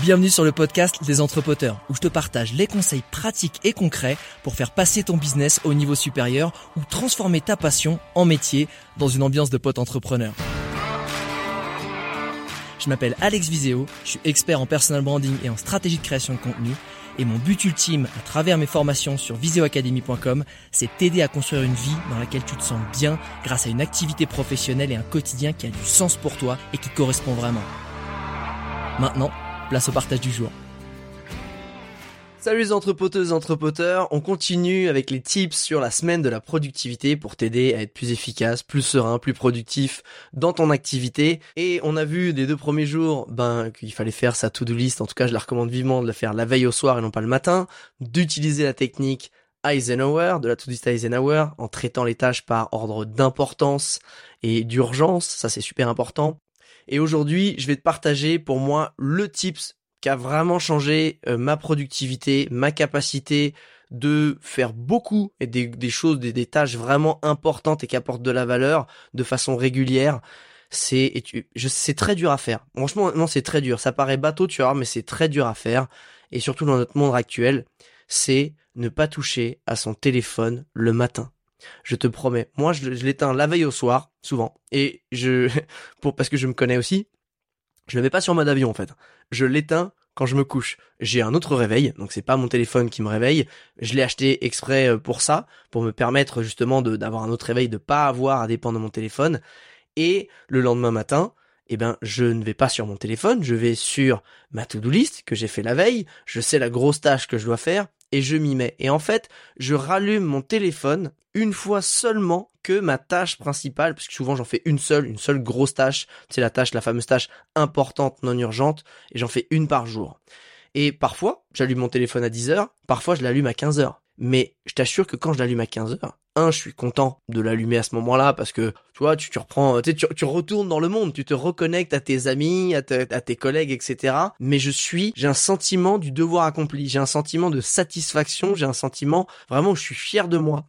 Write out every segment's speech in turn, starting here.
Bienvenue sur le podcast des entrepoteurs, où je te partage les conseils pratiques et concrets pour faire passer ton business au niveau supérieur ou transformer ta passion en métier dans une ambiance de pote entrepreneur. Je m'appelle Alex Viseo, je suis expert en personal branding et en stratégie de création de contenu, et mon but ultime à travers mes formations sur viseoacademy.com, c'est t'aider à construire une vie dans laquelle tu te sens bien grâce à une activité professionnelle et un quotidien qui a du sens pour toi et qui correspond vraiment. Maintenant, place au partage du jour. Salut les entrepoteuses, entrepoteurs, on continue avec les tips sur la semaine de la productivité pour t'aider à être plus efficace, plus serein, plus productif dans ton activité. Et on a vu des deux premiers jours, ben, qu'il fallait faire sa to-do list, en tout cas je la recommande vivement de la faire la veille au soir et non pas le matin, d'utiliser la technique Eisenhower, de la to-do list Eisenhower, en traitant les tâches par ordre d'importance et d'urgence, ça c'est super important. Et aujourd'hui, je vais te partager pour moi le tips qui a vraiment changé euh, ma productivité, ma capacité de faire beaucoup et des, choses, des, tâches vraiment importantes et qui apportent de la valeur de façon régulière. C'est, c'est très dur à faire. Franchement, non, c'est très dur. Ça paraît bateau, tu vois, mais c'est très dur à faire. Et surtout dans notre monde actuel, c'est ne pas toucher à son téléphone le matin. Je te promets. Moi, je, l'éteins la veille au soir, souvent. Et je, pour, parce que je me connais aussi, je le mets pas sur mode avion en fait. Je l'éteins quand je me couche. J'ai un autre réveil, donc c'est pas mon téléphone qui me réveille. Je l'ai acheté exprès euh, pour ça, pour me permettre justement d'avoir un autre réveil, de pas avoir à dépendre de mon téléphone. Et le lendemain matin, eh ben, je ne vais pas sur mon téléphone, je vais sur ma to-do list que j'ai fait la veille, je sais la grosse tâche que je dois faire, et je m'y mets. Et en fait, je rallume mon téléphone une fois seulement que ma tâche principale, parce que souvent j'en fais une seule, une seule grosse tâche, c'est la tâche, la fameuse tâche importante, non urgente, et j'en fais une par jour. Et parfois, j'allume mon téléphone à 10 heures, parfois je l'allume à 15 heures. Mais je t'assure que quand je l'allume à 15 heures, un, je suis content de l'allumer à ce moment-là parce que tu vois, tu, tu reprends, tu, tu retournes dans le monde, tu te reconnectes à tes amis, à, à tes collègues, etc. Mais je suis, j'ai un sentiment du devoir accompli, j'ai un sentiment de satisfaction, j'ai un sentiment vraiment, je suis fier de moi.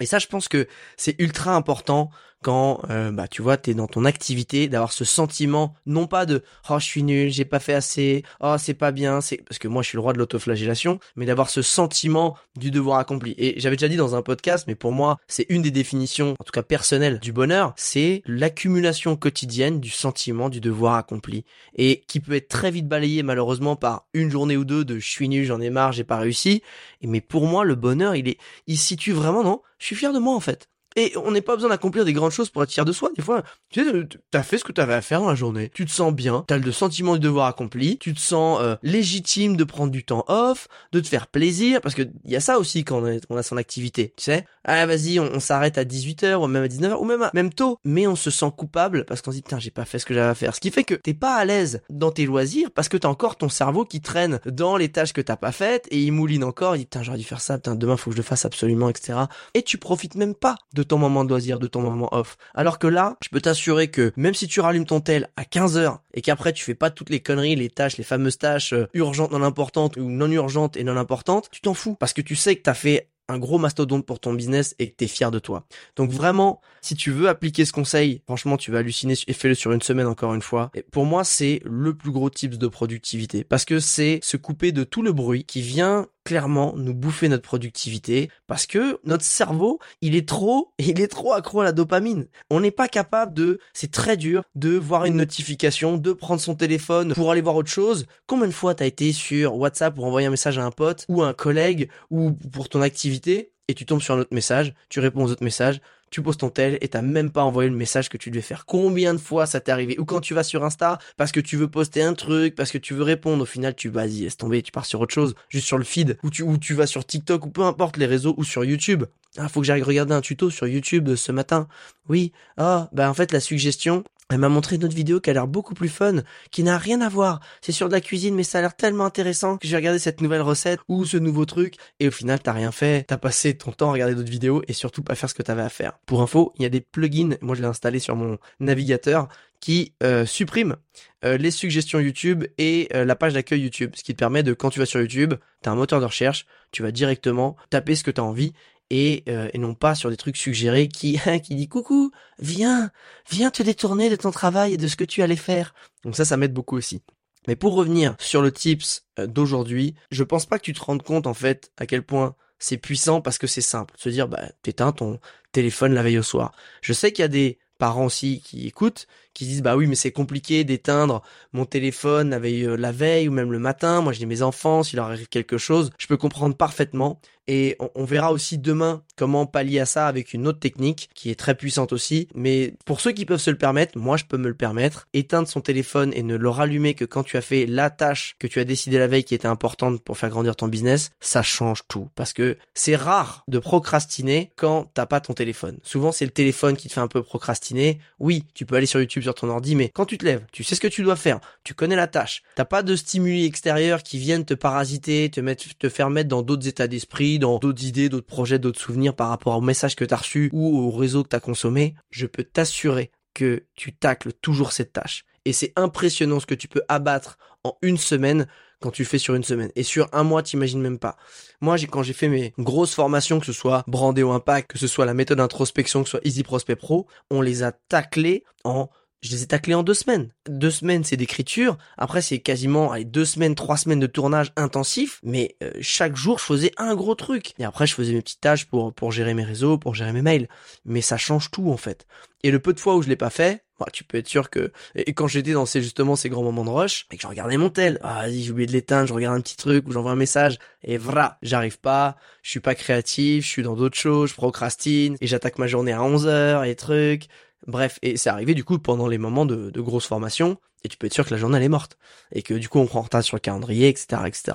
Et ça, je pense que c'est ultra important quand euh, bah tu vois t'es dans ton activité d'avoir ce sentiment non pas de oh je suis nul j'ai pas fait assez oh c'est pas bien c'est parce que moi je suis le roi de l'autoflagellation mais d'avoir ce sentiment du devoir accompli. Et j'avais déjà dit dans un podcast mais pour moi c'est une des définitions en tout cas personnelles du bonheur c'est l'accumulation quotidienne du sentiment du devoir accompli. Et qui peut être très vite balayé malheureusement par une journée ou deux de je suis nul j'en ai marre j'ai pas réussi. Et mais pour moi le bonheur il est il situe vraiment non je suis fier de moi en fait et on n'est pas besoin d'accomplir des grandes choses pour être fier de soi. Des fois, tu sais, t'as fait ce que t'avais à faire dans la journée. Tu te sens bien, t'as le sentiment du devoir accompli, tu te sens euh, légitime de prendre du temps off, de te faire plaisir, parce que y a ça aussi quand on, a son activité, tu sais. Ah vas-y, on, s'arrête à 18h ou même à 19h ou même même tôt, mais on se sent coupable parce qu'on se dit putain j'ai pas fait ce que j'avais à faire. Ce qui fait que t'es pas à l'aise dans tes loisirs parce que t'as encore ton cerveau qui traîne dans les tâches que t'as pas faites et il mouline encore. Il dit putain j'aurais dû faire ça, putain demain faut que je le fasse absolument, etc. Et tu profites même pas ton moment de loisir, de ton moment off. Alors que là, je peux t'assurer que même si tu rallumes ton tel à 15 heures et qu'après tu fais pas toutes les conneries, les tâches, les fameuses tâches euh, urgentes non importantes ou non urgentes et non importantes, tu t'en fous parce que tu sais que t'as fait un gros mastodonte pour ton business et que t'es fier de toi. Donc vraiment, si tu veux appliquer ce conseil, franchement, tu vas halluciner et fais-le sur une semaine encore une fois. Et pour moi, c'est le plus gros tips de productivité parce que c'est se couper de tout le bruit qui vient clairement nous bouffer notre productivité parce que notre cerveau, il est trop, il est trop accro à la dopamine. On n'est pas capable de, c'est très dur de voir une notification, de prendre son téléphone pour aller voir autre chose. Combien de fois t'as été sur WhatsApp pour envoyer un message à un pote ou à un collègue ou pour ton activité et tu tombes sur un autre message, tu réponds aux autres messages, tu poses ton tel et t'as même pas envoyé le message que tu devais faire. Combien de fois ça t'est arrivé? Ou quand tu vas sur Insta parce que tu veux poster un truc, parce que tu veux répondre, au final tu vas-y, laisse tomber, tu pars sur autre chose, juste sur le feed, ou tu, ou tu vas sur TikTok ou peu importe les réseaux ou sur YouTube. Ah, faut que j'aille regarder un tuto sur YouTube ce matin. Oui. Ah, bah en fait la suggestion, Elle m'a montré une autre vidéo qui a l'air beaucoup plus fun, qui n'a rien à voir. C'est sur de la cuisine, mais ça a l'air tellement intéressant que j'ai regardé cette nouvelle recette ou ce nouveau truc. Et au final, t'as rien fait. T'as passé ton temps à regarder d'autres vidéos et surtout pas faire ce que t'avais à faire. Pour info, il y a des plugins. Moi, je l'ai installé sur mon navigateur qui euh, supprime euh, les suggestions YouTube et euh, la page d'accueil YouTube. Ce qui te permet de, quand tu vas sur YouTube, t'as un moteur de recherche, tu vas directement taper ce que t'as envie et, euh, et non pas sur des trucs suggérés qui qui dit coucou, viens, viens te détourner de ton travail et de ce que tu allais faire. Donc ça, ça m'aide beaucoup aussi. Mais pour revenir sur le tips euh, d'aujourd'hui, je pense pas que tu te rendes compte en fait à quel point c'est puissant parce que c'est simple. Se dire bah t'éteins ton téléphone la veille au soir. Je sais qu'il y a des parents aussi qui écoutent, qui disent bah oui mais c'est compliqué d'éteindre mon téléphone la veille, euh, la veille ou même le matin. Moi j'ai mes enfants, s'il leur arrive quelque chose, je peux comprendre parfaitement. Et on, verra aussi demain comment pallier à ça avec une autre technique qui est très puissante aussi. Mais pour ceux qui peuvent se le permettre, moi je peux me le permettre. Éteindre son téléphone et ne le rallumer que quand tu as fait la tâche que tu as décidé la veille qui était importante pour faire grandir ton business, ça change tout. Parce que c'est rare de procrastiner quand t'as pas ton téléphone. Souvent c'est le téléphone qui te fait un peu procrastiner. Oui, tu peux aller sur YouTube sur ton ordi, mais quand tu te lèves, tu sais ce que tu dois faire, tu connais la tâche. T'as pas de stimuli extérieurs qui viennent te parasiter, te mettre, te faire mettre dans d'autres états d'esprit, dans d'autres idées, d'autres projets, d'autres souvenirs par rapport au message que t'as reçu ou au réseau que t'as consommé. Je peux t'assurer que tu tacles toujours cette tâche. Et c'est impressionnant ce que tu peux abattre en une semaine quand tu le fais sur une semaine. Et sur un mois, t'imagines même pas. Moi, j'ai, quand j'ai fait mes grosses formations, que ce soit Brandéo Impact, que ce soit la méthode d'introspection, que ce soit Easy Prospect Pro, on les a taclés en je les ai taclés en deux semaines. Deux semaines, c'est d'écriture. Après, c'est quasiment deux semaines, trois semaines de tournage intensif. Mais euh, chaque jour, je faisais un gros truc. Et après, je faisais mes petites tâches pour pour gérer mes réseaux, pour gérer mes mails. Mais ça change tout en fait. Et le peu de fois où je l'ai pas fait, bah, tu peux être sûr que et quand j'étais dans ces justement ces grands moments de rush et que je regardais mon tel, ah vas-y j'ai oublié de l'éteindre, je regarde un petit truc ou j'envoie un message et voilà, j'arrive pas, je suis pas créatif, je suis dans d'autres choses, je procrastine et j'attaque ma journée à 11 heures et trucs. Bref, et c'est arrivé du coup pendant les moments de, de grosse formation, et tu peux être sûr que la journée elle est morte, et que du coup on prend retard sur le calendrier, etc., etc.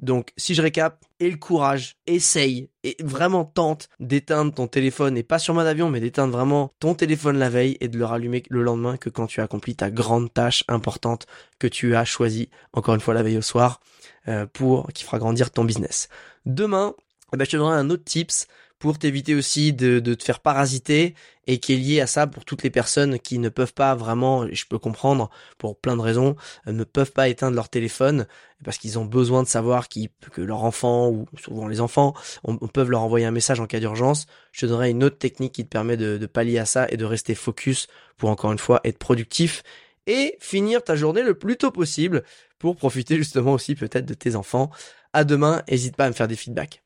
Donc, si je récap, aie le courage, essaye, et vraiment tente d'éteindre ton téléphone, et pas sur mode avion, mais d'éteindre vraiment ton téléphone la veille et de le rallumer le lendemain que quand tu as accompli ta grande tâche importante que tu as choisie, encore une fois la veille au soir, euh, pour qui fera grandir ton business. Demain, eh ben, je te donnerai un autre tips pour t'éviter aussi de, te faire parasiter et qui est lié à ça pour toutes les personnes qui ne peuvent pas vraiment, je peux comprendre pour plein de raisons, euh, ne peuvent pas éteindre leur téléphone parce qu'ils ont besoin de savoir que leur enfant ou souvent les enfants on, on peuvent leur envoyer un message en cas d'urgence. Je te donnerai une autre technique qui te permet de, de pallier à ça et de rester focus pour encore une fois être productif et finir ta journée le plus tôt possible pour profiter justement aussi peut-être de tes enfants. À demain, n'hésite pas à me faire des feedbacks.